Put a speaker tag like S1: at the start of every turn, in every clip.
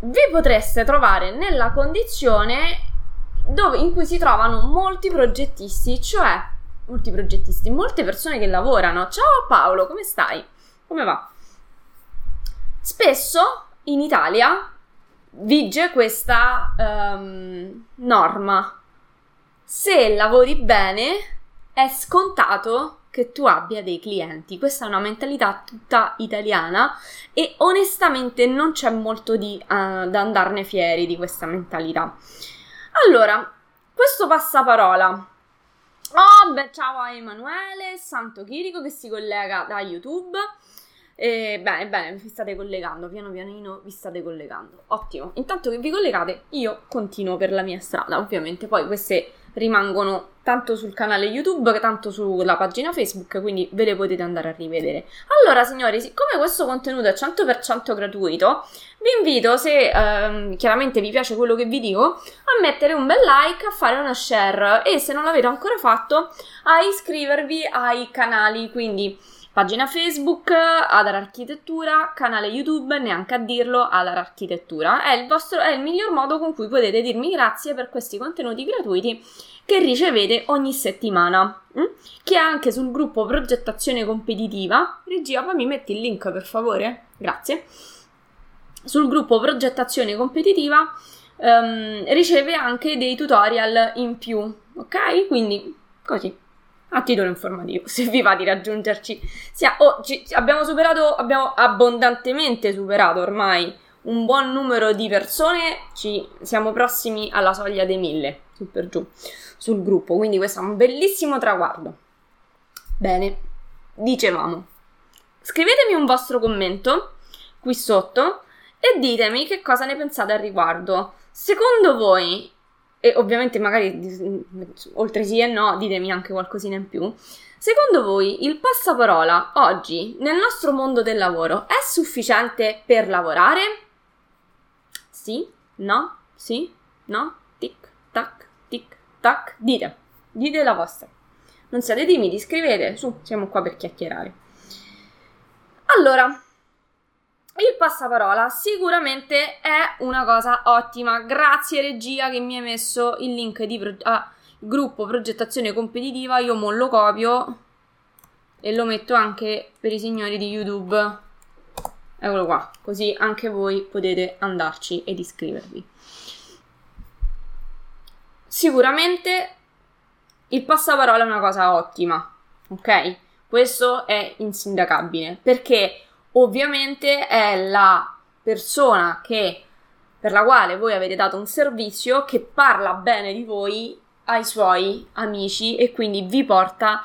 S1: vi potreste trovare nella condizione dove, in cui si trovano molti progettisti, cioè molti progettisti, molte persone che lavorano. Ciao Paolo, come stai? Come va? Spesso in Italia vige questa um, norma. Se lavori bene, è scontato che tu abbia dei clienti. Questa è una mentalità tutta italiana e onestamente non c'è molto di, uh, da andarne fieri di questa mentalità. Allora, questo passaparola. Oh, beh, ciao a Emanuele, Santo Chirico che si collega da YouTube. E bene, bene, vi state collegando, piano pianino vi state collegando. Ottimo. Intanto che vi collegate, io continuo per la mia strada, ovviamente. Poi queste rimangono tanto sul canale YouTube che tanto sulla pagina Facebook, quindi ve le potete andare a rivedere. Allora, signori, siccome questo contenuto è 100% gratuito, vi invito, se ehm, chiaramente vi piace quello che vi dico, a mettere un bel like, a fare una share e se non l'avete ancora fatto, a iscrivervi ai canali, quindi pagina Facebook, Adar Architettura, canale YouTube, neanche a dirlo, Adar Architettura. È il, vostro, è il miglior modo con cui potete dirmi grazie per questi contenuti gratuiti che ricevete ogni settimana. Hm? Che è anche sul gruppo Progettazione Competitiva. Regia, poi mi metti il link per favore? Grazie. Sul gruppo Progettazione Competitiva um, riceve anche dei tutorial in più, ok? Quindi così a titolo informativo, se vi va di raggiungerci. Sia, oh, ci, abbiamo superato, abbiamo abbondantemente superato ormai un buon numero di persone, ci, siamo prossimi alla soglia dei mille, su per giù, sul gruppo, quindi questo è un bellissimo traguardo. Bene, dicevamo, scrivetemi un vostro commento qui sotto e ditemi che cosa ne pensate al riguardo. Secondo voi e ovviamente magari oltre sì e no, ditemi anche qualcosina in più. Secondo voi il passaparola oggi nel nostro mondo del lavoro è sufficiente per lavorare? Sì? No? Sì? No? Tic tac, tic tac. Dite, dite la vostra. Non siate timidi, scrivete, su, siamo qua per chiacchierare. Allora, il passaparola sicuramente è una cosa ottima. Grazie regia che mi hai messo il link di pro- ah, gruppo progettazione competitiva. Io mo lo copio e lo metto anche per i signori di YouTube. Eccolo qua, così anche voi potete andarci ed iscrivervi. Sicuramente il passaparola è una cosa ottima, ok? Questo è insindacabile perché ovviamente è la persona che, per la quale voi avete dato un servizio che parla bene di voi ai suoi amici e quindi vi porta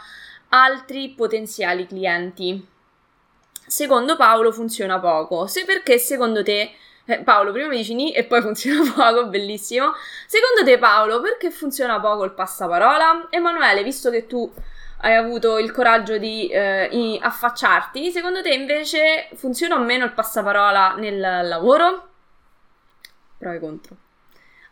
S1: altri potenziali clienti. Secondo Paolo funziona poco. Se perché secondo te eh, Paolo, prima mi dici ni e poi funziona poco, bellissimo. Secondo te, Paolo, perché funziona poco il passaparola? Emanuele, visto che tu hai avuto il coraggio di eh, affacciarti, secondo te invece funziona o meno il passaparola nel lavoro? Pro e contro.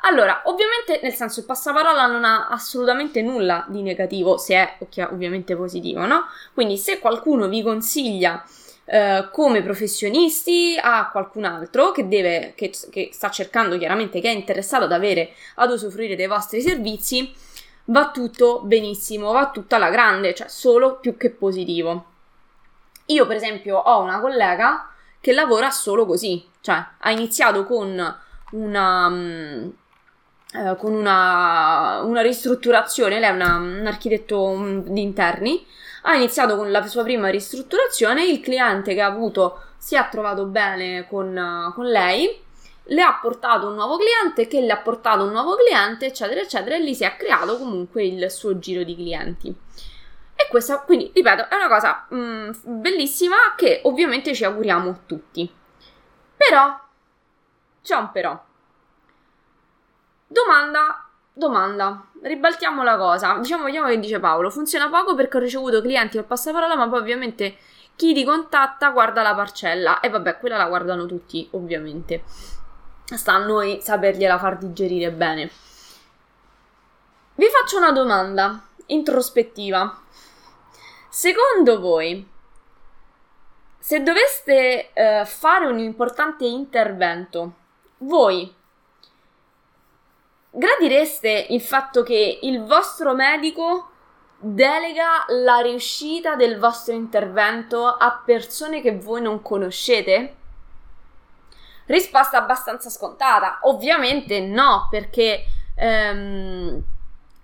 S1: Allora, ovviamente, nel senso, il passaparola non ha assolutamente nulla di negativo, se è ovviamente positivo, no? Quindi, se qualcuno vi consiglia eh, come professionisti a qualcun altro che, deve, che, che sta cercando chiaramente, che è interessato ad avere, ad usufruire dei vostri servizi, va tutto benissimo, va tutta alla grande, cioè solo più che positivo. Io, per esempio, ho una collega che lavora solo così, cioè ha iniziato con una. Um, eh, con una, una, ristrutturazione, lei è una, un architetto um, di interni, ha iniziato con la sua prima ristrutturazione, il cliente che ha avuto si è trovato bene con, con lei le ha portato un nuovo cliente, che le ha portato un nuovo cliente, eccetera, eccetera, e lì si è creato comunque il suo giro di clienti. E questa, quindi, ripeto, è una cosa mm, bellissima che ovviamente ci auguriamo tutti. Però, c'è un però. Domanda, domanda, ribaltiamo la cosa. Diciamo, vediamo che dice Paolo. Funziona poco perché ho ricevuto clienti al passaparola, ma poi ovviamente chi ti contatta guarda la parcella. E vabbè, quella la guardano tutti, ovviamente sta a noi sapergliela far digerire bene. Vi faccio una domanda introspettiva. Secondo voi, se doveste eh, fare un importante intervento voi gradireste il fatto che il vostro medico delega la riuscita del vostro intervento a persone che voi non conoscete? Risposta abbastanza scontata. Ovviamente no, perché ehm,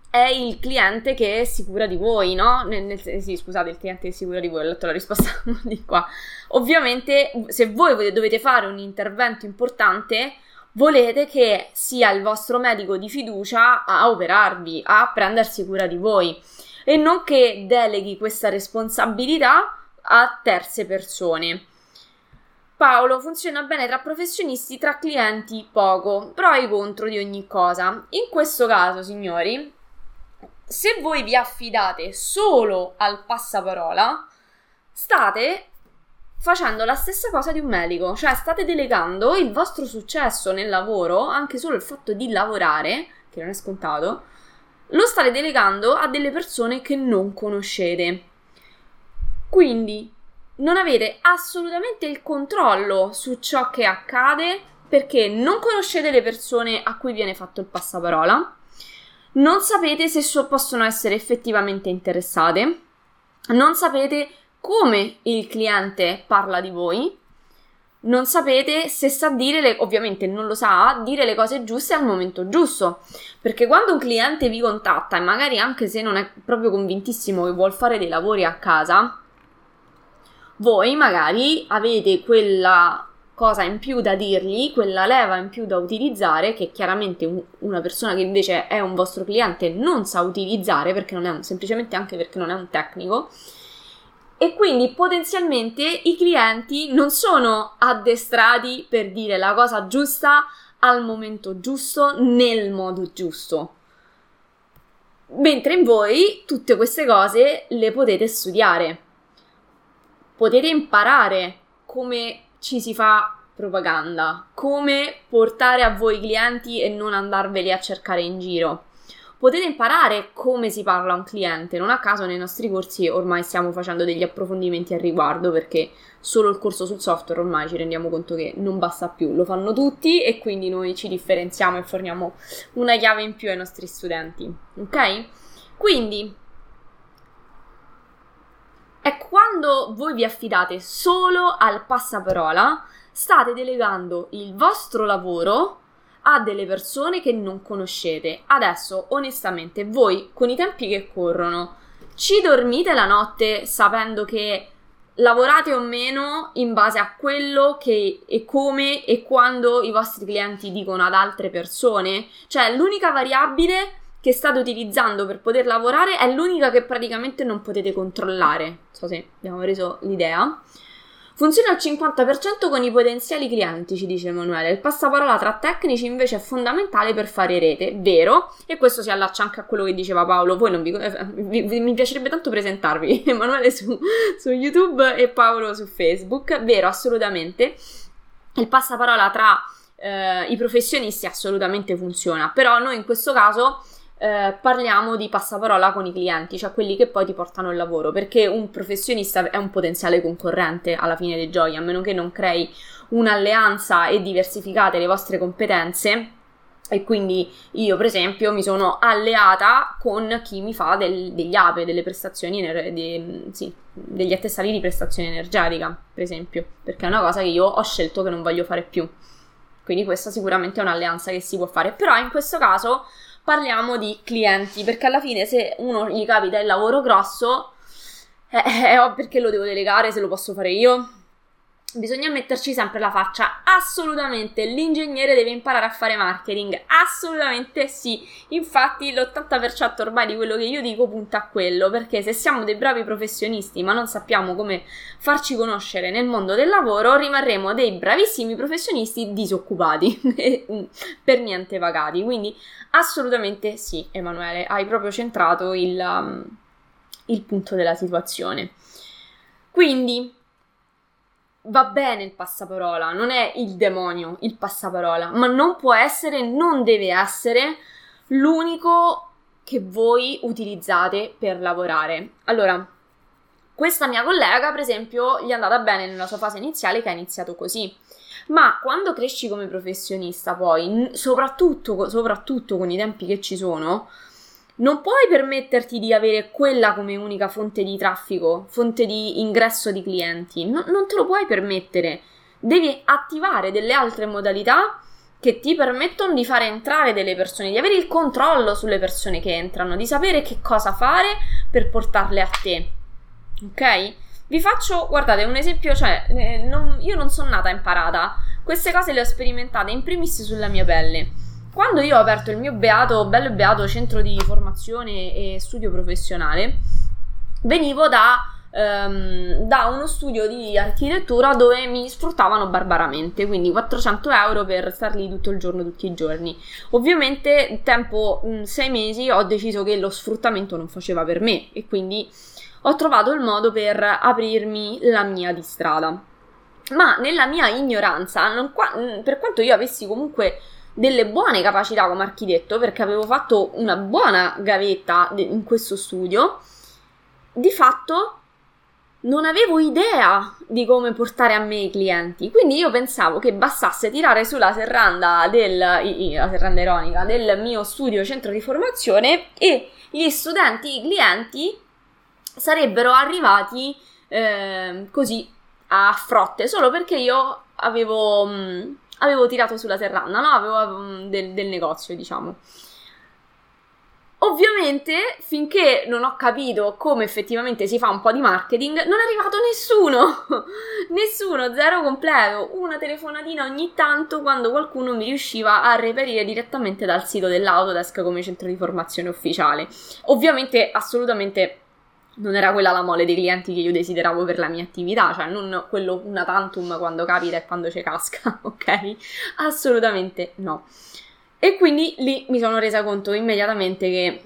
S1: è il cliente che si cura di voi, no? Nel, nel, sì, scusate, il cliente che si cura di voi, ho letto la risposta di qua. Ovviamente, se voi dovete fare un intervento importante, volete che sia il vostro medico di fiducia a operarvi, a prendersi cura di voi e non che deleghi questa responsabilità a terze persone. Paolo funziona bene tra professionisti, tra clienti poco, pro e contro di ogni cosa. In questo caso, signori, se voi vi affidate solo al passaparola, state facendo la stessa cosa di un medico, cioè state delegando il vostro successo nel lavoro, anche solo il fatto di lavorare, che non è scontato, lo state delegando a delle persone che non conoscete. Quindi non avete assolutamente il controllo su ciò che accade perché non conoscete le persone a cui viene fatto il passaparola, non sapete se so- possono essere effettivamente interessate, non sapete come il cliente parla di voi, non sapete se sa dire le, ovviamente non lo sa, dire le cose giuste al momento giusto. Perché quando un cliente vi contatta e magari anche se non è proprio convintissimo che vuol fare dei lavori a casa, voi magari avete quella cosa in più da dirgli, quella leva in più da utilizzare che chiaramente un, una persona che invece è un vostro cliente non sa utilizzare perché non è un, semplicemente anche perché non è un tecnico e quindi potenzialmente i clienti non sono addestrati per dire la cosa giusta al momento giusto nel modo giusto. Mentre in voi tutte queste cose le potete studiare potete imparare come ci si fa propaganda, come portare a voi clienti e non andarveli a cercare in giro. Potete imparare come si parla a un cliente, non a caso nei nostri corsi ormai stiamo facendo degli approfondimenti al riguardo perché solo il corso sul software ormai ci rendiamo conto che non basta più, lo fanno tutti e quindi noi ci differenziamo e forniamo una chiave in più ai nostri studenti, ok? Quindi è quando voi vi affidate solo al passaparola, state delegando il vostro lavoro a delle persone che non conoscete. Adesso, onestamente, voi con i tempi che corrono, ci dormite la notte sapendo che lavorate o meno in base a quello che e come e quando i vostri clienti dicono ad altre persone? Cioè, l'unica variabile che state utilizzando per poter lavorare è l'unica che praticamente non potete controllare. Non so se abbiamo reso l'idea. Funziona al 50% con i potenziali clienti, ci dice Emanuele. Il passaparola tra tecnici invece è fondamentale per fare rete, vero? E questo si allaccia anche a quello che diceva Paolo. Voi non vi, eh, vi, vi mi piacerebbe tanto presentarvi Emanuele su, su YouTube e Paolo su Facebook, vero? Assolutamente. Il passaparola tra eh, i professionisti assolutamente funziona, però noi in questo caso eh, parliamo di passaparola con i clienti, cioè quelli che poi ti portano il lavoro, perché un professionista è un potenziale concorrente alla fine dei giochi, a meno che non crei un'alleanza e diversificate le vostre competenze. E quindi io, per esempio, mi sono alleata con chi mi fa del, degli APE, delle prestazioni, ener- de, sì, degli attestati di prestazione energetica, per esempio, perché è una cosa che io ho scelto che non voglio fare più. Quindi questa sicuramente è un'alleanza che si può fare. Però in questo caso parliamo di clienti, perché alla fine se uno gli capita il lavoro grosso, eh, eh, perché lo devo delegare se lo posso fare io? Bisogna metterci sempre la faccia. Assolutamente, l'ingegnere deve imparare a fare marketing. Assolutamente sì. Infatti, l'80% ormai di quello che io dico punta a quello. Perché se siamo dei bravi professionisti, ma non sappiamo come farci conoscere nel mondo del lavoro, rimarremo dei bravissimi professionisti disoccupati. per niente pagati. Quindi, assolutamente sì, Emanuele. Hai proprio centrato il, um, il punto della situazione. Quindi va bene il passaparola, non è il demonio il passaparola, ma non può essere, non deve essere l'unico che voi utilizzate per lavorare. Allora, Questa mia collega, per esempio, gli è andata bene nella sua fase iniziale che ha iniziato così. Ma quando cresci come professionista, poi, soprattutto, soprattutto con i tempi che ci sono, non puoi permetterti di avere quella come unica fonte di traffico, fonte di ingresso di clienti. No, non te lo puoi permettere. Devi attivare delle altre modalità che ti permettono di fare entrare delle persone, di avere il controllo sulle persone che entrano, di sapere che cosa fare per portarle a te. Ok? Vi faccio, guardate, un esempio, cioè, eh, non, io non sono nata imparata, queste cose le ho sperimentate in primis sulla mia pelle. Quando io ho aperto il mio beato, bello e beato centro di formazione e studio professionale, venivo da, um, da uno studio di architettura dove mi sfruttavano barbaramente, quindi 400 euro per star lì tutto il giorno, tutti i giorni. Ovviamente, tempo mh, sei mesi, ho deciso che lo sfruttamento non faceva per me e quindi ho trovato il modo per aprirmi la mia di strada. Ma nella mia ignoranza, qua, per quanto io avessi comunque delle buone capacità come architetto, perché avevo fatto una buona gavetta in questo studio, di fatto non avevo idea di come portare a me i clienti. Quindi io pensavo che bastasse tirare sulla serranda del, la serranda ironica del mio studio centro di formazione e gli studenti, i clienti sarebbero arrivati eh, così a frotte solo perché io avevo, mh, avevo tirato sulla serranda, no? Avevo mm, del, del negozio, diciamo. Ovviamente, finché non ho capito come effettivamente si fa un po' di marketing, non è arrivato nessuno. nessuno, zero completo. Una telefonatina ogni tanto quando qualcuno mi riusciva a reperire direttamente dal sito dell'Autodesk come centro di formazione ufficiale. Ovviamente, assolutamente non era quella la mole dei clienti che io desideravo per la mia attività, cioè non quello una tantum quando capita e quando ci casca, ok? Assolutamente no. E quindi lì mi sono resa conto immediatamente che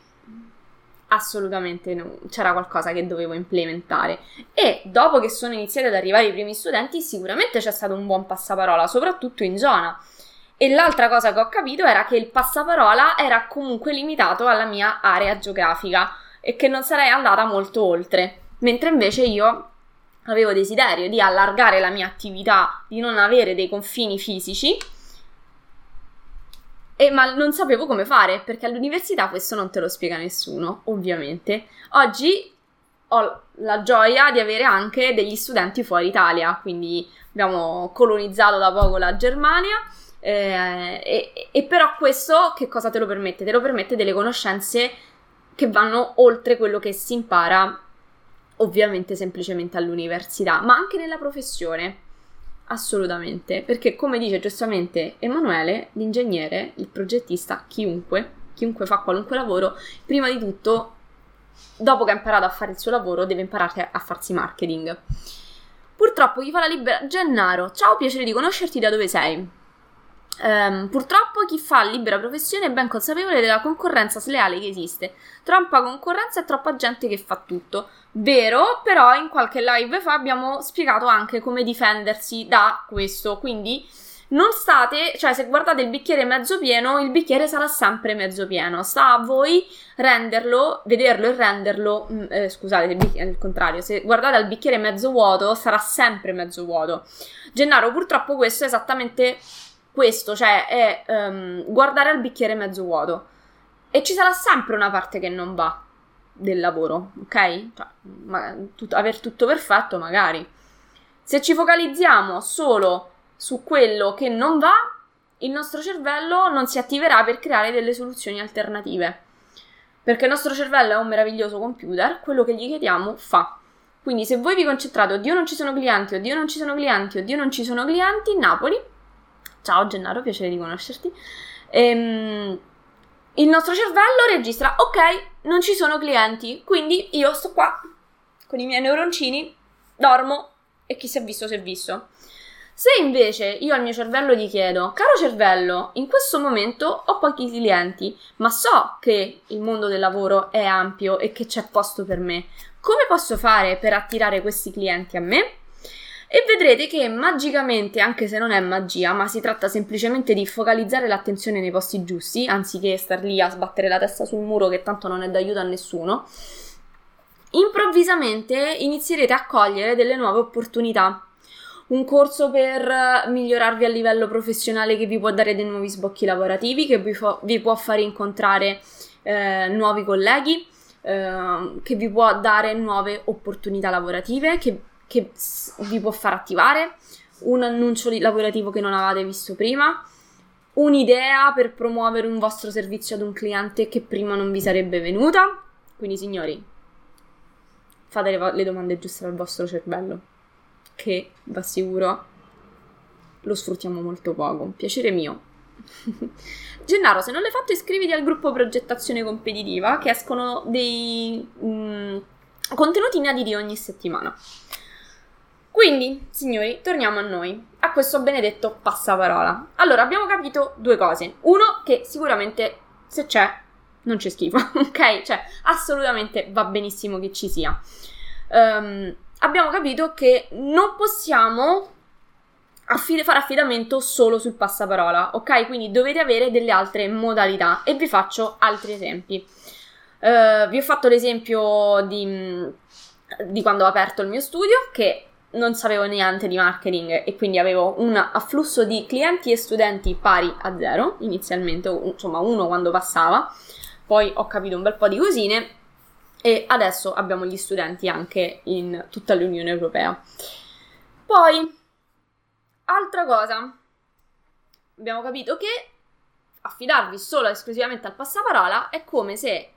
S1: assolutamente no, c'era qualcosa che dovevo implementare. E dopo che sono iniziati ad arrivare i primi studenti, sicuramente c'è stato un buon passaparola, soprattutto in zona. E l'altra cosa che ho capito era che il passaparola era comunque limitato alla mia area geografica e che non sarei andata molto oltre. Mentre invece io avevo desiderio di allargare la mia attività, di non avere dei confini fisici, e, ma non sapevo come fare perché all'università questo non te lo spiega nessuno, ovviamente. Oggi ho la gioia di avere anche degli studenti fuori Italia, quindi abbiamo colonizzato da poco la Germania. Eh, e, e, però questo che cosa te lo permette? Te lo permette delle conoscenze che vanno oltre quello che si impara ovviamente semplicemente all'università, ma anche nella professione. Assolutamente, perché come dice giustamente Emanuele, l'ingegnere, il progettista, chiunque, chiunque fa qualunque lavoro, prima di tutto, dopo che ha imparato a fare il suo lavoro, deve imparare a farsi marketing. Purtroppo chi fa la libera... Gennaro, ciao, piacere di conoscerti, da dove sei? Um, purtroppo chi fa libera professione è ben consapevole della concorrenza sleale che esiste. Troppa concorrenza e troppa gente che fa tutto. Vero, però in qualche live fa abbiamo spiegato anche come difendersi da questo. Quindi non state, cioè se guardate il bicchiere mezzo pieno, il bicchiere sarà sempre mezzo pieno. Sta a voi renderlo, vederlo e renderlo, mm, eh, scusate, il, bicchiere, il contrario, se guardate al bicchiere mezzo vuoto, sarà sempre mezzo vuoto. Gennaro, purtroppo questo è esattamente questo, cioè è um, guardare al bicchiere mezzo vuoto. E ci sarà sempre una parte che non va del lavoro, ok? Cioè, ma, tut- aver tutto perfetto, magari. Se ci focalizziamo solo su quello che non va, il nostro cervello non si attiverà per creare delle soluzioni alternative. Perché il nostro cervello è un meraviglioso computer, quello che gli chiediamo fa. Quindi se voi vi concentrate, oddio non ci sono clienti, oddio non ci sono clienti, oddio non ci sono clienti, Napoli Ciao Gennaro, piacere di conoscerti. Ehm, il nostro cervello registra, ok, non ci sono clienti, quindi io sto qua con i miei neuroncini, dormo e chi si è visto si è visto. Se invece io al mio cervello gli chiedo, caro cervello, in questo momento ho pochi clienti, ma so che il mondo del lavoro è ampio e che c'è posto per me, come posso fare per attirare questi clienti a me? E vedrete che magicamente, anche se non è magia, ma si tratta semplicemente di focalizzare l'attenzione nei posti giusti, anziché star lì a sbattere la testa sul muro che tanto non è d'aiuto a nessuno, improvvisamente inizierete a cogliere delle nuove opportunità. Un corso per migliorarvi a livello professionale che vi può dare dei nuovi sbocchi lavorativi, che vi, fo- vi può fare incontrare eh, nuovi colleghi, eh, che vi può dare nuove opportunità lavorative, che, che vi può far attivare un annuncio lavorativo che non avete visto prima, un'idea per promuovere un vostro servizio ad un cliente che prima non vi sarebbe venuta. Quindi, signori, fate le, le domande giuste al vostro cervello, che vi assicuro lo sfruttiamo molto poco. Piacere mio. Gennaro, se non l'hai fatto iscriviti al gruppo progettazione competitiva che escono dei mm, contenuti inediti ogni settimana. Quindi, signori, torniamo a noi, a questo benedetto passaparola. Allora, abbiamo capito due cose. Uno, che sicuramente se c'è, non c'è schifo, ok? Cioè, assolutamente va benissimo che ci sia. Um, abbiamo capito che non possiamo affid- fare affidamento solo sul passaparola, ok? Quindi dovete avere delle altre modalità e vi faccio altri esempi. Uh, vi ho fatto l'esempio di, di quando ho aperto il mio studio, che non sapevo niente di marketing e quindi avevo un afflusso di clienti e studenti pari a zero inizialmente, insomma uno quando passava, poi ho capito un bel po' di cosine e adesso abbiamo gli studenti anche in tutta l'Unione Europea. Poi, altra cosa, abbiamo capito che affidarvi solo e esclusivamente al passaparola è come se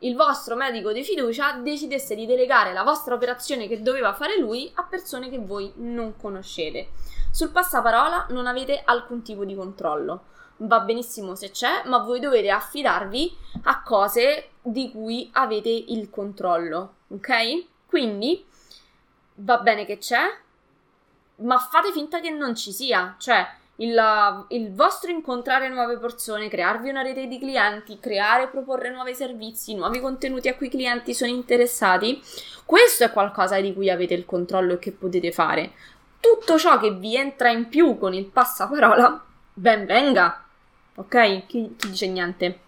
S1: il vostro medico di fiducia decidesse di delegare la vostra operazione che doveva fare lui a persone che voi non conoscete. Sul passaparola non avete alcun tipo di controllo. Va benissimo se c'è, ma voi dovete affidarvi a cose di cui avete il controllo, ok? Quindi va bene che c'è, ma fate finta che non ci sia, cioè il, il, vostro incontrare nuove persone, crearvi una rete di clienti, creare e proporre nuovi servizi, nuovi contenuti a cui i clienti sono interessati, questo è qualcosa di cui avete il controllo e che potete fare. Tutto ciò che vi entra in più con il passaparola, ben venga. Ok? Chi, chi dice niente?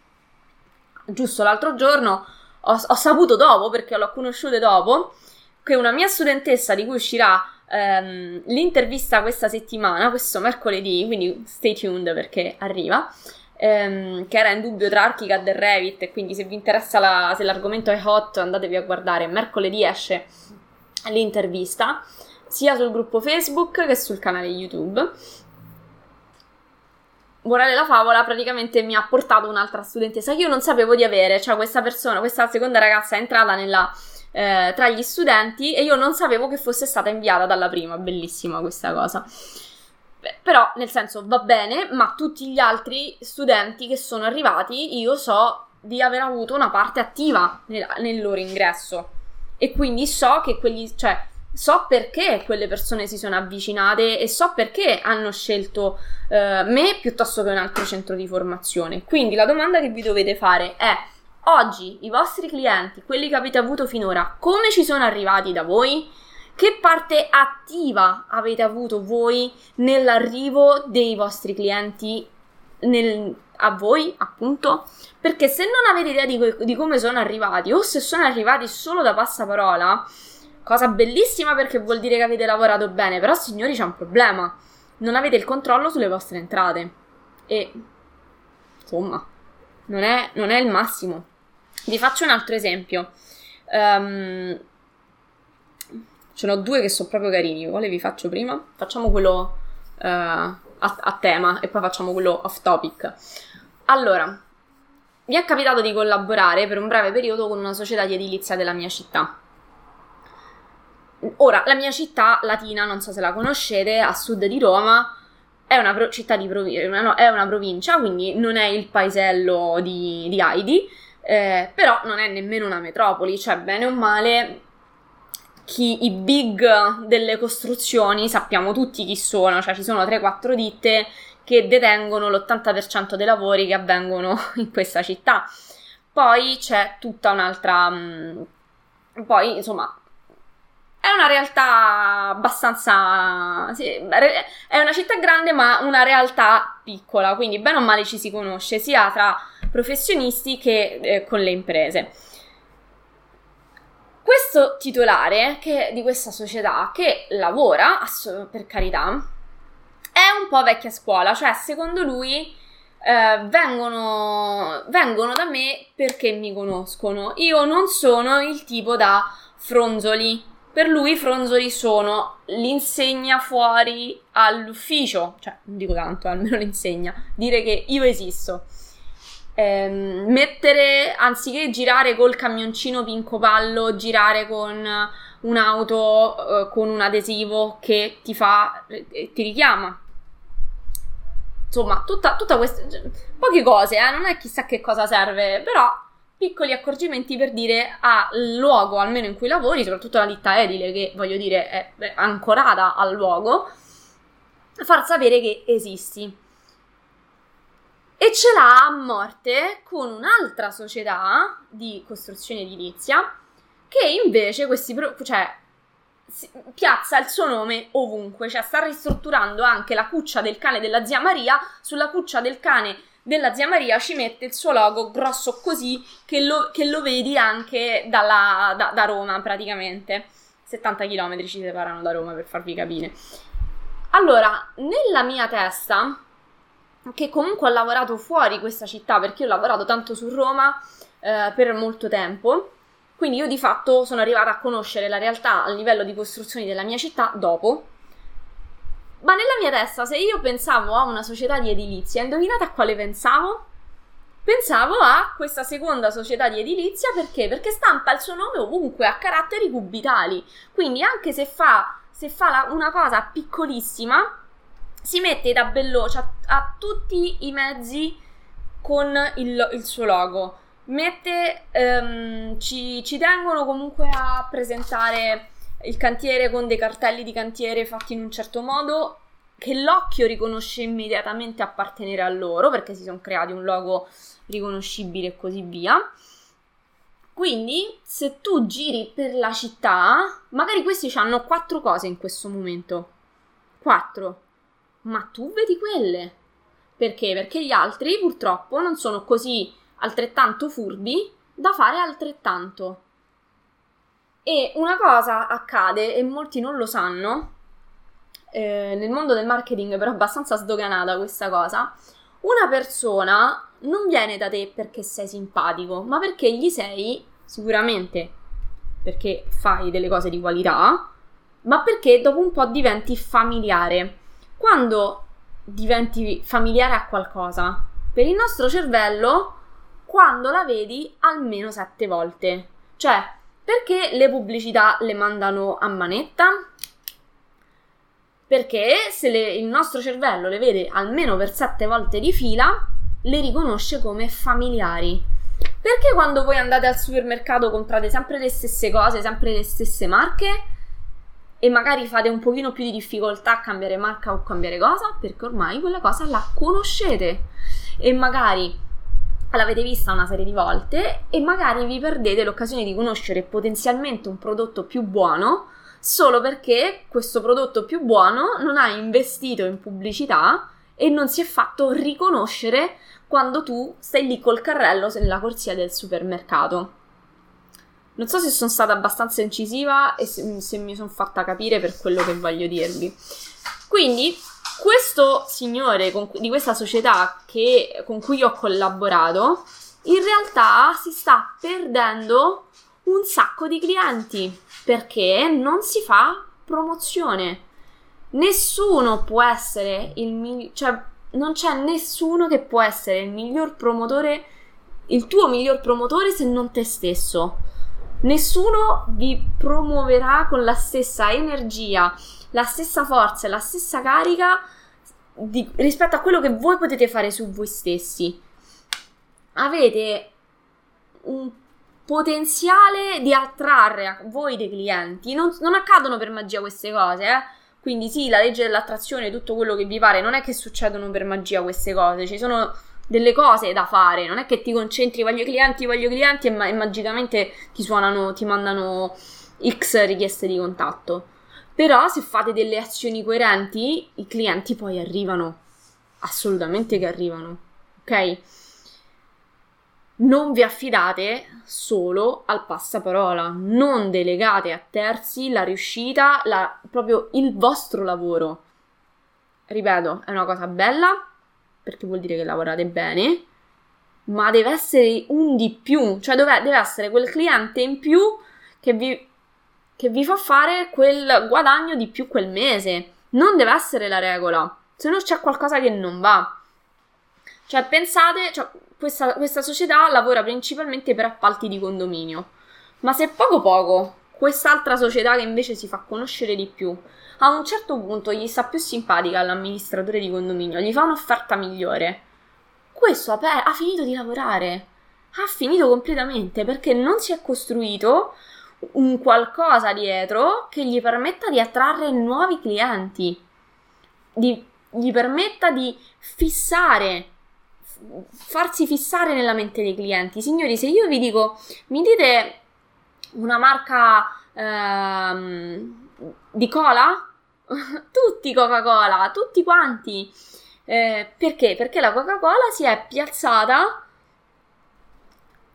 S1: Giusto l'altro giorno ho, ho saputo dopo, perché l'ho conosciuto dopo, che una mia studentessa di cui uscirà Um, l'intervista questa settimana, questo mercoledì, quindi stay tuned perché arriva, um, che era in dubbio tra Archicad e Revit, quindi se vi interessa la, se l'argomento è hot andatevi a guardare, mercoledì esce l'intervista, sia sul gruppo Facebook che sul canale YouTube. Morale la favola praticamente mi ha portato un'altra studentessa che io non sapevo di avere, cioè questa persona, questa seconda ragazza è entrata nella eh, tra gli studenti e io non sapevo che fosse stata inviata dalla prima, bellissima questa cosa. Beh, però, nel senso, va bene, ma tutti gli altri studenti che sono arrivati, io so di aver avuto una parte attiva nel, nel loro ingresso. E quindi so che quelli, cioè, so perché quelle persone si sono avvicinate e so perché hanno scelto eh, me piuttosto che un altro centro di formazione. Quindi la domanda che vi dovete fare è Oggi i vostri clienti, quelli che avete avuto finora, come ci sono arrivati da voi? Che parte attiva avete avuto voi nell'arrivo dei vostri clienti nel, a voi, appunto? Perché se non avete idea di, di come sono arrivati o se sono arrivati solo da passaparola, cosa bellissima perché vuol dire che avete lavorato bene, però signori c'è un problema, non avete il controllo sulle vostre entrate e insomma non è, non è il massimo. Vi faccio un altro esempio. Um, ce ne ho due che sono proprio carini. Quale vi faccio prima? Facciamo quello uh, a, a, tema e poi facciamo quello off topic. Allora, mi è capitato di collaborare per un breve periodo con una società di edilizia della mia città. Ora, la mia città latina, non so se la conoscete, a sud di Roma, è una pro- città di no, è una provincia, quindi non è il paesello di, di Heidi, eh, però non è nemmeno una metropoli, cioè bene o male chi, i big delle costruzioni sappiamo tutti chi sono, cioè ci sono 3-4 ditte che detengono l'80% dei lavori che avvengono in questa città. Poi c'è tutta un'altra... Mm, poi insomma è una realtà abbastanza. Sì, è una città grande, ma una realtà piccola, quindi bene o male ci si conosce sia tra professionisti che eh, con le imprese. questo titolare che, di questa società che lavora, per carità, è un po' vecchia scuola, cioè secondo lui eh, vengono, vengono da me perché mi conoscono. Io non sono il tipo da fronzoli. Per lui i fronzoli sono l'insegna fuori all'ufficio, cioè non dico tanto, almeno l'insegna, dire che io esisto. Ehm, mettere, anziché girare col camioncino pincopallo, girare con un'auto eh, con un adesivo che ti fa, eh, ti richiama insomma, tutta, tutta questa. poche cose, eh, non è chissà che cosa serve, però piccoli accorgimenti per dire al luogo almeno in cui lavori, soprattutto la ditta edile che voglio dire è ancorata al luogo, far sapere che esisti. E ce l'ha a morte con un'altra società di costruzione edilizia che invece questi, cioè piazza il suo nome ovunque, cioè sta ristrutturando anche la cuccia del cane della zia Maria, sulla cuccia del cane della zia Maria ci mette il suo logo grosso così che lo, che lo vedi anche dalla, da, da, Roma praticamente. 70 km ci separano da Roma per farvi capire. Allora, nella mia testa, che comunque ho lavorato fuori questa città perché ho lavorato tanto su Roma eh, per molto tempo, quindi io di fatto sono arrivata a conoscere la realtà a livello di costruzioni della mia città dopo. Ma nella mia testa, se io pensavo a una società di edilizia, indovinate a quale pensavo? Pensavo a questa seconda società di edilizia perché? Perché stampa il suo nome ovunque, a caratteri cubitali. Quindi anche se fa, se fa la, una cosa piccolissima, si mette i tabelloni, cioè ha tutti i mezzi con il, il suo logo mette, um, ci, ci tengono comunque a presentare il cantiere con dei cartelli di cantiere fatti in un certo modo che l'occhio riconosce immediatamente appartenere a loro perché si sono creati un logo riconoscibile e così via. Quindi, se tu giri per la città, magari questi hanno quattro cose in questo momento. Quattro. Ma tu vedi quelle. Perché? Perché gli altri purtroppo non sono così altrettanto furbi da fare altrettanto. E una cosa accade, e molti non lo sanno, eh, nel mondo del marketing però abbastanza sdoganata questa cosa, una persona non viene da te perché sei simpatico, ma perché gli sei sicuramente perché fai delle cose di qualità, ma perché dopo un po' diventi familiare. Quando diventi familiare a qualcosa, per il nostro cervello quando la vedi almeno sette volte. Cioè, perché le pubblicità le mandano a manetta? Perché se le, il nostro cervello le vede almeno per sette volte di fila, le riconosce come familiari. Perché quando voi andate al supermercato comprate sempre le stesse cose, sempre le stesse marche e magari fate un pochino più di difficoltà a cambiare marca o cambiare cosa? Perché ormai quella cosa la conoscete e magari l'avete vista una serie di volte e magari vi perdete l'occasione di conoscere potenzialmente un prodotto più buono solo perché questo prodotto più buono non ha investito in pubblicità e non si è fatto riconoscere quando tu stai lì col carrello nella corsia del supermercato. Non so se sono stata abbastanza incisiva e se, se mi sono fatta capire per quello che voglio dirvi. Quindi questo signore con, di questa società che, con cui ho collaborato in realtà si sta perdendo un sacco di clienti perché non si fa promozione. Nessuno può essere il miglior, cioè non c'è nessuno che può essere il miglior promotore, il tuo miglior promotore se non te stesso. Nessuno vi promuoverà con la stessa energia, la stessa forza e la stessa carica di, rispetto a quello che voi potete fare su voi stessi. Avete un potenziale di attrarre a voi dei clienti. Non, non accadono per magia queste cose, eh? Quindi sì, la legge dell'attrazione, tutto quello che vi pare, non è che succedono per magia queste cose, ci sono delle cose da fare, non è che ti concentri, voglio clienti, voglio clienti e, ma- e magicamente ti suonano, ti mandano X richieste di contatto. Però se fate delle azioni coerenti, i clienti poi arrivano. Assolutamente che arrivano. Ok? non vi affidate solo al passaparola, non delegate a terzi la riuscita, la, proprio il vostro lavoro. Ripeto, è una cosa bella perché vuol dire che lavorate bene, ma deve essere un di più, cioè deve, deve essere quel cliente in più che vi, che vi fa fare quel guadagno di più quel mese. Non deve essere la regola, se no c'è qualcosa che non va. Cioè, pensate, cioè, questa, questa società lavora principalmente per appalti di condominio, ma se poco poco quest'altra società che invece si fa conoscere di più a un certo punto gli sta più simpatica all'amministratore di condominio, gli fa un'offerta migliore questo ha, ha finito di lavorare. Ha finito completamente perché non si è costruito un qualcosa dietro che gli permetta di attrarre nuovi clienti, di, gli permetta di fissare, farsi fissare nella mente dei clienti. Signori, se io vi dico, mi dite una marca ehm, di cola? tutti Coca-Cola, tutti quanti. Eh, perché? Perché la Coca-Cola si è piazzata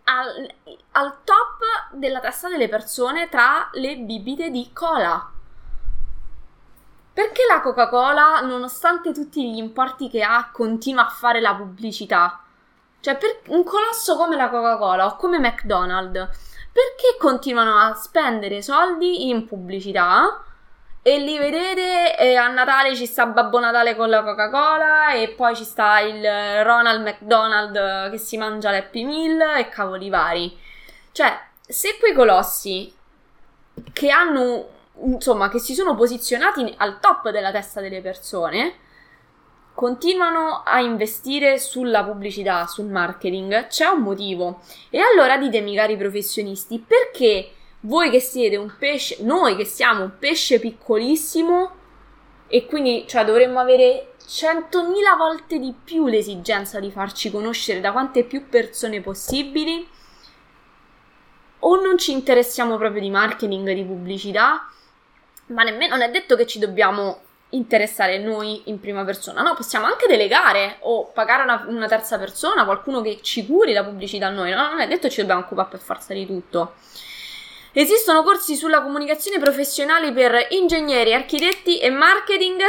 S1: al, al, top della testa delle persone tra le bibite di cola. Perché la Coca-Cola, nonostante tutti gli importi che ha, continua a fare la pubblicità? Cioè, per un colosso come la Coca-Cola o come McDonald's, perché continuano a spendere soldi in pubblicità? E li vedete, e a Natale ci sta Babbo Natale con la Coca-Cola e poi ci sta il Ronald McDonald che si mangia l'Happy Meal e cavoli vari. Cioè, se quei colossi che hanno, insomma, che si sono posizionati al top della testa delle persone, continuano a investire sulla pubblicità, sul marketing, c'è un motivo. E allora ditemi, cari professionisti, perché voi che siete un pesce, noi che siamo un pesce piccolissimo e quindi cioè, dovremmo avere 100.000 volte di più l'esigenza di farci conoscere da quante più persone possibili o non ci interessiamo proprio di marketing, di pubblicità, ma nemmeno non è detto che ci dobbiamo interessare noi in prima persona, no, possiamo anche delegare o pagare una, una terza persona, qualcuno che ci curi la pubblicità a noi, no? non è detto che ci dobbiamo occupare per forza di tutto. Esistono corsi sulla comunicazione professionale per ingegneri, architetti e marketing.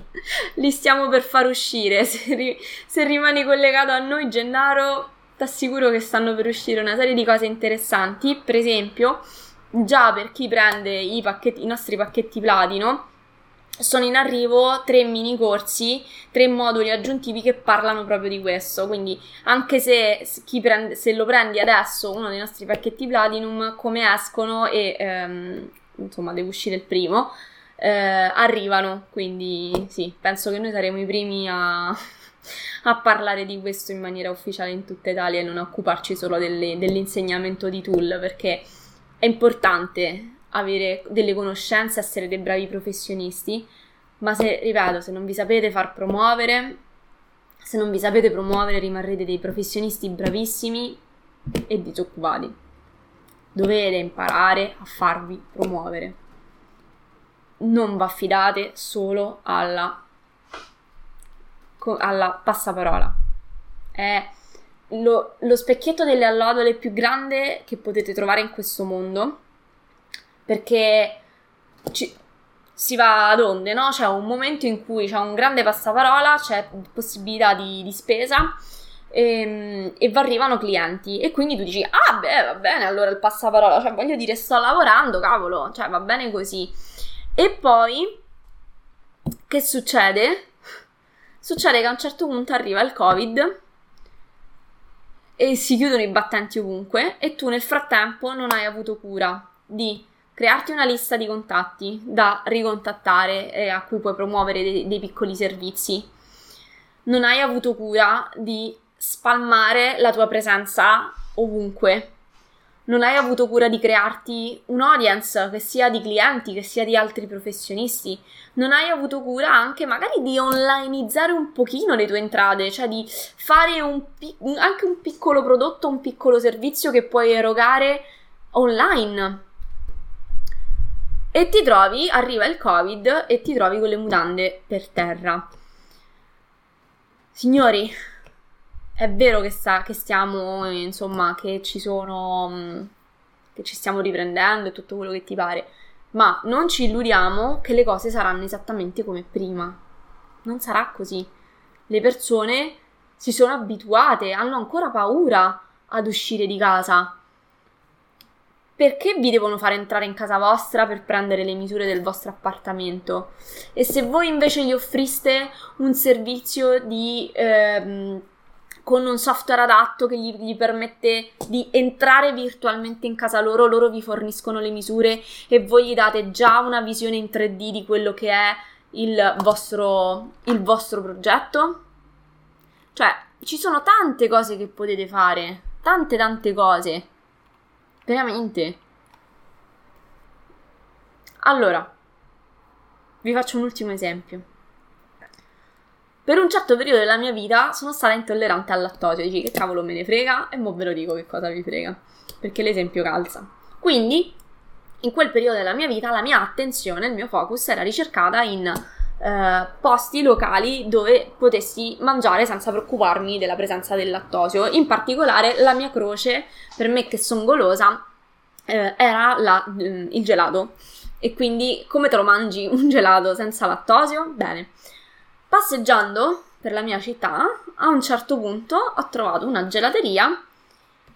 S1: Li stiamo per far uscire. Se, ri- se rimani collegato a noi, Gennaro, ti assicuro che stanno per uscire una serie di cose interessanti. Per esempio, già per chi prende i, pacchetti, i nostri pacchetti platino sono in arrivo tre mini corsi, tre moduli aggiuntivi che parlano proprio di questo. Quindi, anche se, prende, se lo prendi adesso uno dei nostri pacchetti Platinum, come escono e ehm, insomma deve uscire il primo, eh, arrivano. Quindi, sì, penso che noi saremo i primi a, a, parlare di questo in maniera ufficiale in tutta Italia e non occuparci solo delle, dell'insegnamento di tool perché è importante avere delle conoscenze, essere dei bravi professionisti, ma se, ripeto, se non vi sapete far promuovere, se non vi sapete promuovere rimarrete dei professionisti bravissimi e disoccupati. Dovete imparare a farvi promuovere. Non vi affidate solo alla, alla passaparola. È lo, lo specchietto delle allodole più grande che potete trovare in questo mondo perché ci, si va ad onde, no? C'è un momento in cui c'è un grande passaparola, c'è possibilità di, di spesa e, ehm, e arrivano clienti e quindi tu dici ah beh va bene allora il passaparola, cioè voglio dire sto lavorando, cavolo, cioè va bene così. E poi che succede? Succede che a un certo punto arriva il covid e si chiudono i battenti ovunque e tu nel frattempo non hai avuto cura di crearti una lista di contatti da ricontattare e a cui puoi promuovere dei, dei piccoli servizi. Non hai avuto cura di spalmare la tua presenza ovunque. Non hai avuto cura di crearti un audience che sia di clienti, che sia di altri professionisti. Non hai avuto cura anche magari di onlineizzare un pochino le tue entrate, cioè di fare un, anche un piccolo prodotto, un piccolo servizio che puoi erogare online e ti trovi, arriva il covid e ti trovi con le mutande per terra. Signori, è vero che, sta, che stiamo, insomma, che ci sono, mm, che ci stiamo riprendendo e tutto quello che ti pare, ma non ci illudiamo che le cose saranno esattamente come prima. Non sarà così. Le persone si sono abituate, hanno ancora paura ad uscire di casa. Perché vi devono fare entrare in casa vostra per prendere le misure del vostro appartamento? E se voi invece gli offriste un servizio di... Ehm, con un software adatto che gli, gli, permette di entrare virtualmente in casa loro, loro vi forniscono le misure e voi gli date già una visione in 3D di quello che è il vostro, il vostro progetto. Cioè, ci sono tante cose che potete fare, tante tante cose. Veramente. Allora, vi faccio un ultimo esempio. Per un certo periodo della mia vita sono stata intollerante al lattosio. Dici che cavolo me ne frega? E mo ve lo dico che cosa vi frega. Perché l'esempio calza. Quindi, in quel periodo della mia vita, la mia attenzione, il mio focus era ricercata in eh, posti locali dove potessi mangiare senza preoccuparmi della presenza del lattosio. In particolare, la mia croce, per me che sono golosa, eh, era la, mm, il gelato. E quindi, come te lo mangi un gelato senza lattosio? Bene. Passeggiando per la mia città, a un certo punto ho trovato una gelateria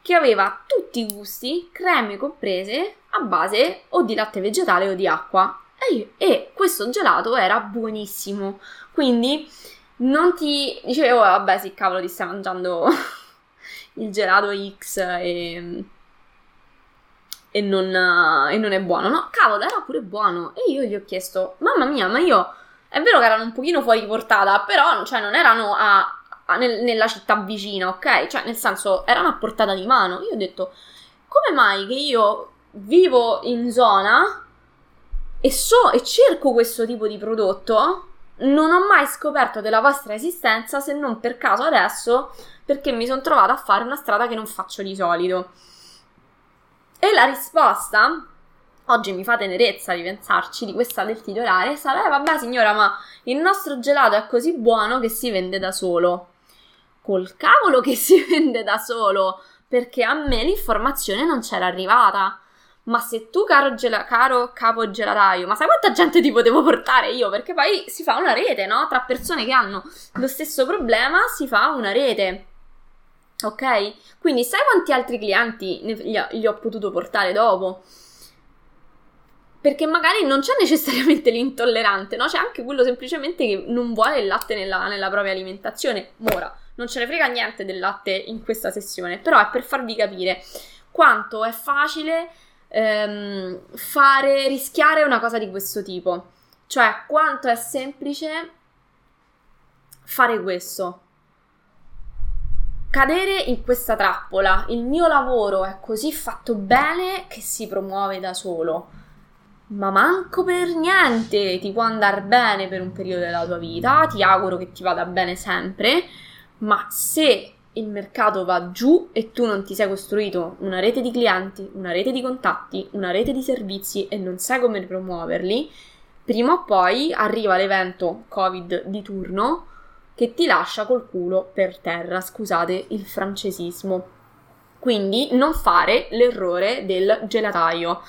S1: che aveva tutti i gusti, creme comprese, a base o di latte vegetale o di acqua. E, e questo gelato era buonissimo. Quindi non ti dicevo, oh, vabbè, sì, cavolo, ti stai mangiando il gelato X e, e, non, e non è buono. No, cavolo, era pure buono. E io gli ho chiesto, mamma mia, ma io è vero che erano un pochino fuori portata, però cioè, non erano a, a, nel, nella città vicina, ok? Cioè, nel senso, erano a portata di mano. Io ho detto, come mai che io vivo in zona e so e cerco questo tipo di prodotto? Non ho mai scoperto della vostra esistenza se non per caso adesso perché mi sono trovata a fare una strada che non faccio di solito. E la risposta oggi mi fa tenerezza ripensarci di questa del titolare, sarà, eh, vabbè signora, ma il nostro gelato è così buono che si vende da solo. Col cavolo che si vende da solo, perché a me l'informazione non c'era arrivata. Ma se tu, caro, gela- caro capo gelataio, ma sai quanta gente ti potevo portare io? Perché poi si fa una rete, no? Tra persone che hanno lo stesso problema si fa una rete. Ok? Quindi sai quanti altri clienti gli ho potuto portare dopo? Perché magari non c'è necessariamente l'intollerante, no? C'è anche quello semplicemente che non vuole il latte nella, nella propria alimentazione. Ora, non ce ne frega niente del latte in questa sessione, però è per farvi capire quanto è facile ehm, fare, rischiare una cosa di questo tipo. Cioè, quanto è semplice fare questo. Cadere in questa trappola. Il mio lavoro è così fatto bene che si promuove da solo ma manco per niente ti può andare bene per un periodo della tua vita, ti auguro che ti vada bene sempre, ma se il mercato va giù e tu non ti sei costruito una rete di clienti, una rete di contatti, una rete di servizi e non sai come promuoverli, prima o poi arriva l'evento Covid di turno che ti lascia col culo per terra, scusate il francesismo. Quindi non fare l'errore del gelataio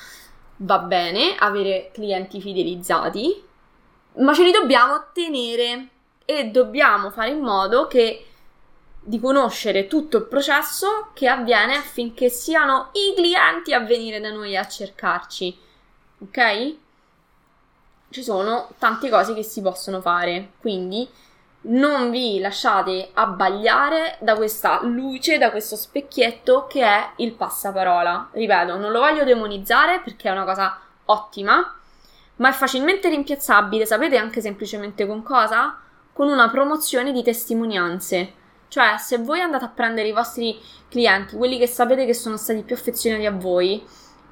S1: va bene avere clienti fidelizzati, ma ce li dobbiamo tenere e dobbiamo fare in modo che di conoscere tutto il processo che avviene affinché siano i clienti a venire da noi a cercarci. Ok? Ci sono tante cose che si possono fare, quindi non vi lasciate abbagliare da questa luce, da questo specchietto che è il passaparola. Ripeto, non lo voglio demonizzare perché è una cosa ottima, ma è facilmente rimpiazzabile, sapete anche semplicemente con cosa? Con una promozione di testimonianze. Cioè, se voi andate a prendere i vostri clienti, quelli che sapete che sono stati più affezionati a voi,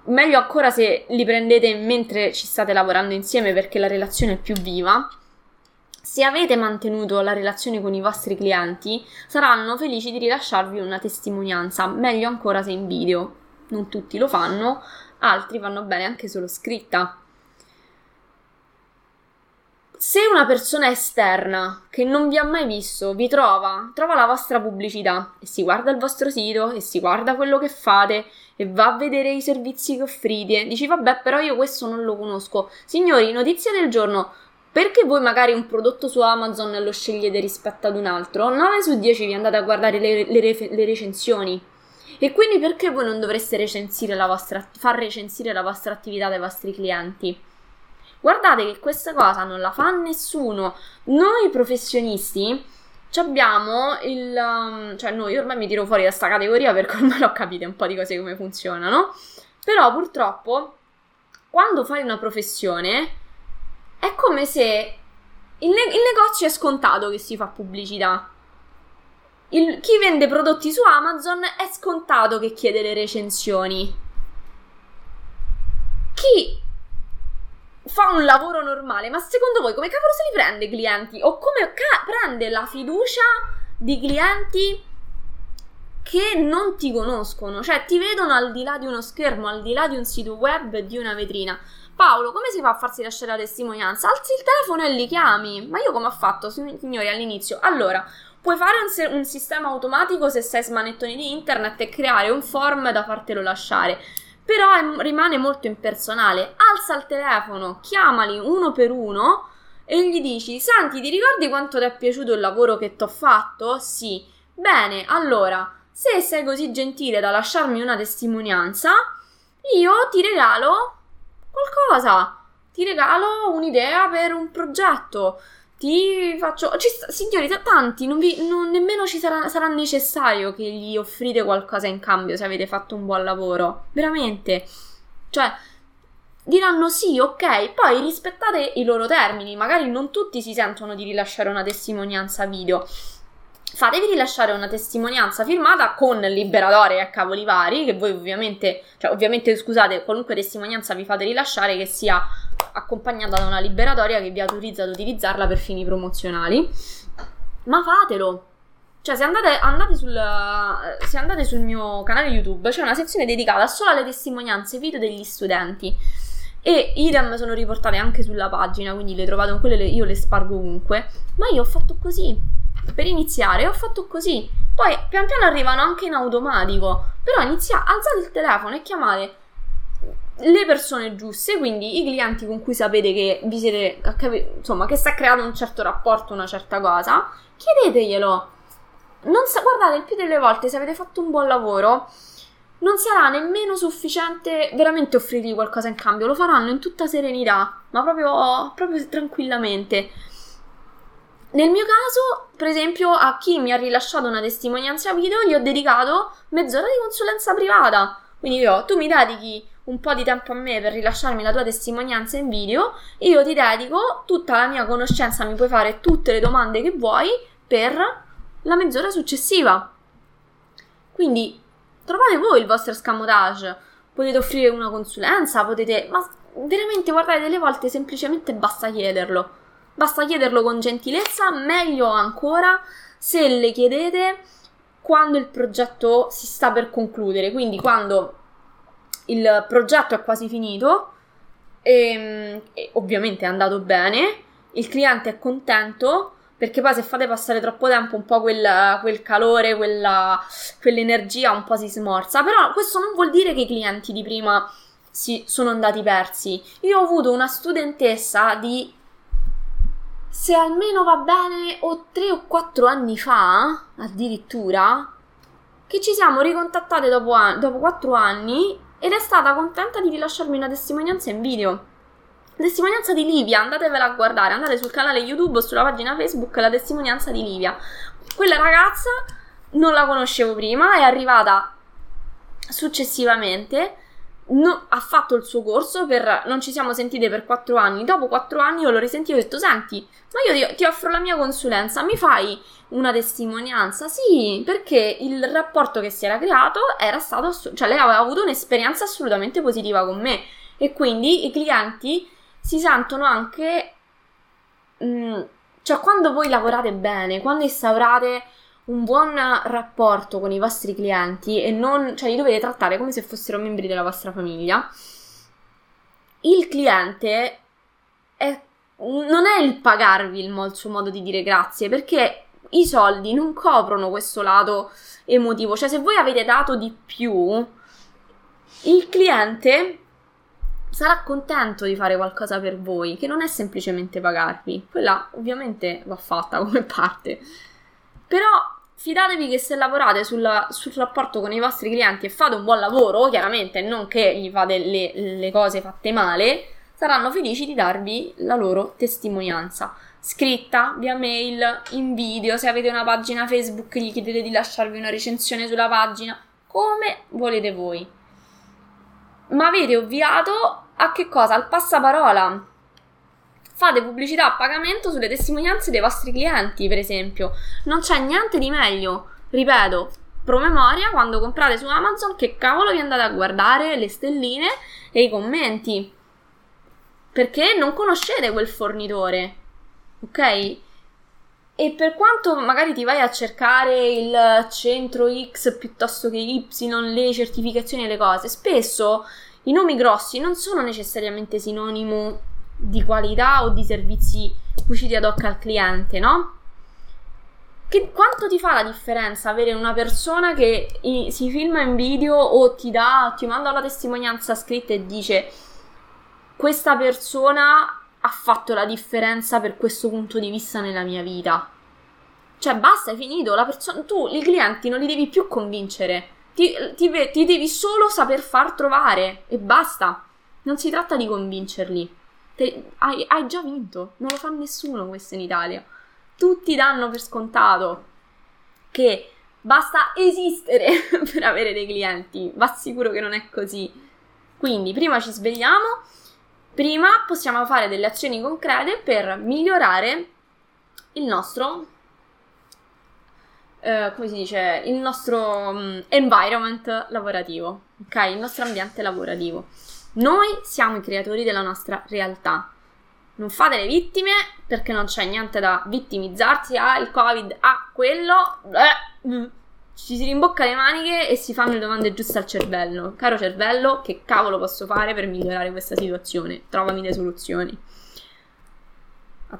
S1: meglio ancora se li prendete mentre ci state lavorando insieme perché la relazione è più viva se avete mantenuto la relazione con i vostri clienti, saranno felici di rilasciarvi una testimonianza, meglio ancora se in video. Non tutti lo fanno, altri vanno bene anche solo scritta. Se una persona esterna che non vi ha mai visto vi trova, trova la vostra pubblicità e si guarda il vostro sito e si guarda quello che fate e va a vedere i servizi che offrite, dici vabbè però io questo non lo conosco. Signori, notizia del giorno, perché voi magari un prodotto su Amazon lo scegliete rispetto ad un altro? 9 su 10 vi andate a guardare le, le, le recensioni. E quindi perché voi non dovreste recensire vostra, far recensire la vostra attività dai vostri clienti? Guardate che questa cosa non la fa nessuno. Noi professionisti abbiamo il... Um, cioè noi ormai mi tiro fuori da questa categoria perché ormai ho capito un po' di cose come funzionano. Però purtroppo quando fai una professione è come se il, ne- il negozio è scontato che si fa pubblicità. Il, chi vende prodotti su Amazon è scontato che chiede le recensioni. Chi fa un lavoro normale, ma secondo voi come cavolo se li prende i clienti? O come ca- prende la fiducia di clienti che non ti conoscono? Cioè ti vedono al di là di uno schermo, al di là di un sito web, di una vetrina. Paolo, come si fa a farsi lasciare la testimonianza? Alzi il telefono e li chiami. Ma io come ho fatto, signori, all'inizio? Allora, puoi fare un, se- un sistema automatico se sei smanettoni di internet e creare un form da fartelo lasciare però è, rimane molto impersonale. Alza il telefono, chiamali uno per uno e gli dici: Senti, ti ricordi quanto ti è piaciuto il lavoro che ti ho fatto? Sì. Bene, allora, se sei così gentile da lasciarmi una testimonianza, io ti regalo qualcosa. Ti regalo un'idea per un progetto ti faccio. Ci sta, signori, tanti, non vi, non, nemmeno ci sarà, sarà, necessario che gli offrite qualcosa in cambio se avete fatto un buon lavoro. Veramente. Cioè, diranno sì, ok, poi rispettate i loro termini. Magari non tutti si sentono di rilasciare una testimonianza video fatevi rilasciare una testimonianza firmata con liberatore a cavoli vari, che voi ovviamente, cioè ovviamente scusate, qualunque testimonianza vi fate rilasciare che sia accompagnata da una liberatoria che vi autorizza ad utilizzarla per fini promozionali. Ma fatelo! Cioè, se andate, andate, sul, se andate sul mio canale YouTube, c'è una sezione dedicata solo alle testimonianze video degli studenti. E idem sono riportate anche sulla pagina, quindi le trovate, quelle io le spargo ovunque. Ma io ho fatto così per iniziare ho fatto così. Poi pian piano arrivano anche in automatico. Però inizia, alzate il telefono e chiamate le persone giuste, quindi i clienti con cui sapete che vi siete, insomma, che si è creato un certo rapporto, una certa cosa, chiedeteglielo. Sa, guardate, il più delle volte, se avete fatto un buon lavoro, non sarà nemmeno sufficiente veramente offrirgli qualcosa in cambio, lo faranno in tutta serenità, ma proprio, proprio tranquillamente. Nel mio caso, per esempio, a chi mi ha rilasciato una testimonianza video, gli ho dedicato mezz'ora di consulenza privata. Quindi io, tu mi dedichi un po' di tempo a me per rilasciarmi la tua testimonianza in video, io ti dedico tutta la mia conoscenza, mi puoi fare tutte le domande che vuoi per la mezz'ora successiva. Quindi trovate voi il vostro escamotage, potete offrire una consulenza, potete... ma veramente guardate, delle volte semplicemente basta chiederlo. Basta chiederlo con gentilezza, meglio ancora se le chiedete quando il progetto si sta per concludere, quindi quando il progetto è quasi finito e, ehm, e ovviamente è andato bene, il cliente è contento perché poi se fate passare troppo tempo un po' quel, quel calore, quella, quell'energia un po' si smorza, però questo non vuol dire che i clienti di prima si sono andati persi. Io ho avuto una studentessa di se almeno va bene o tre o quattro anni fa, addirittura, che ci siamo ricontattate dopo, an- dopo quattro anni ed è stata contenta di rilasciarmi una testimonianza in video. Testimonianza di Livia, andatevela a guardare, andate sul canale YouTube o sulla pagina Facebook la testimonianza di Livia. Quella ragazza non la conoscevo prima, è arrivata successivamente no, ha fatto il suo corso per, non ci siamo sentite per quattro anni. Dopo quattro anni io l'ho risentito e ho detto: Senti, ma io ti, offro la mia consulenza, mi fai una testimonianza? Sì, perché il rapporto che si era creato era stato, cioè lei aveva avuto un'esperienza assolutamente positiva con me e quindi i clienti si sentono anche. Mh, mm, cioè, quando voi lavorate bene, quando instaurate un buon rapporto con i vostri clienti e non, cioè li dovete trattare come se fossero membri della vostra famiglia. Il cliente è non è il pagarvi il, suo modo di dire grazie, perché i soldi non coprono questo lato emotivo. Cioè, se voi avete dato di più, il cliente sarà contento di fare qualcosa per voi, che non è semplicemente pagarvi. Quella ovviamente va fatta come parte. Però fidatevi che se lavorate sulla, sul rapporto con i vostri clienti e fate un buon lavoro, chiaramente non che gli fate le, le cose fatte male, saranno felici di darvi la loro testimonianza. Scritta, via mail, in video, se avete una pagina Facebook gli chiedete di lasciarvi una recensione sulla pagina, come volete voi. Ma avete ovviato a che cosa? Al passaparola. Fate pubblicità a pagamento sulle testimonianze dei vostri clienti, per esempio. Non c'è niente di meglio. Ripeto, promemoria quando comprate su Amazon che cavolo vi andate a guardare le stelline e i commenti. Perché non conoscete quel fornitore. Ok? E per quanto magari ti vai a cercare il centro X piuttosto che Y, le certificazioni e le cose, spesso i nomi grossi non sono necessariamente sinonimo di qualità o di servizi cuciti ad hoc al cliente, no? Che, quanto ti fa la differenza avere una persona che i, si filma in video o ti dà, ti manda una testimonianza scritta e dice questa persona ha fatto la differenza per questo punto di vista nella mia vita? Cioè, basta, è finito. La persona, tu i clienti non li devi più convincere ti, ti, ti devi solo saper far trovare e basta. Non si tratta di convincerli. Te, hai, hai già vinto. Non lo fa nessuno questo in Italia. Tutti danno per scontato che basta esistere per avere dei clienti. Va sicuro che non è così. Quindi, prima ci svegliamo, prima possiamo fare delle azioni concrete per migliorare il nostro eh, come si dice, il nostro um, environment lavorativo, ok? Il nostro ambiente lavorativo. Noi siamo i creatori della nostra realtà. Non fate le vittime perché non c'è niente da vittimizzarsi. Ah, il Covid, ah, quello. Eh, ci si rimbocca le maniche e si fanno le domande giuste al cervello. Caro cervello, che cavolo posso fare per migliorare questa situazione? Trovami le soluzioni.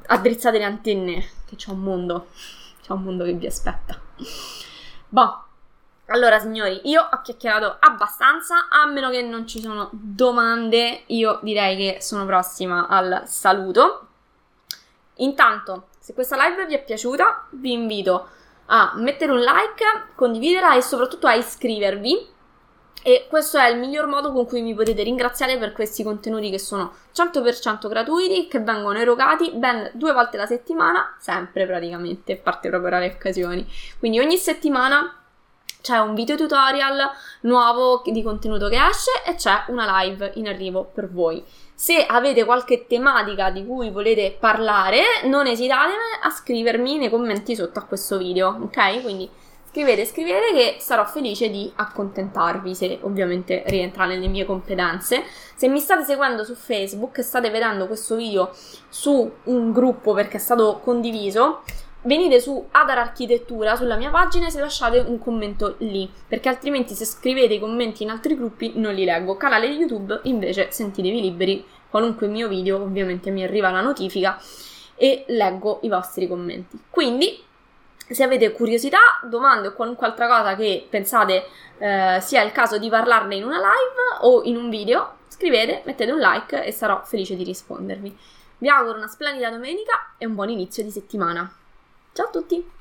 S1: Addrizzate le antenne, che c'è un mondo. C'è un mondo che vi aspetta. Boh. Allora, signori, io ho chiacchierato abbastanza, a meno che non ci sono domande, io direi che sono prossima al saluto. Intanto, se questa live vi è piaciuta, vi invito a mettere un like, condividerla e soprattutto a iscrivervi e questo è il miglior modo con cui mi potete ringraziare per questi contenuti che sono 100% gratuiti, che vengono erogati ben due volte alla settimana, sempre praticamente, a parte proprio rare occasioni. Quindi ogni settimana c'è un video tutorial nuovo di contenuto che esce e c'è una live in arrivo per voi. Se avete qualche tematica di cui volete parlare, non esitate a scrivermi nei commenti sotto a questo video, ok? Quindi Scrivete, scrivete che sarò felice di accontentarvi se ovviamente rientra nelle mie competenze. Se mi state seguendo su Facebook e state vedendo questo video su un gruppo perché è stato condiviso, venite su Adar Architettura sulla mia pagina se lasciate un commento lì, perché altrimenti se scrivete i commenti in altri gruppi non li leggo. Canale YouTube invece sentitevi liberi, qualunque mio video ovviamente mi arriva la notifica e leggo i vostri commenti. Quindi se avete curiosità, domande o qualunque altra cosa che pensate eh, sia il caso di parlarne in una live o in un video, scrivete, mettete un like e sarò felice di rispondervi. Vi auguro una splendida domenica e un buon inizio di settimana. Ciao a tutti!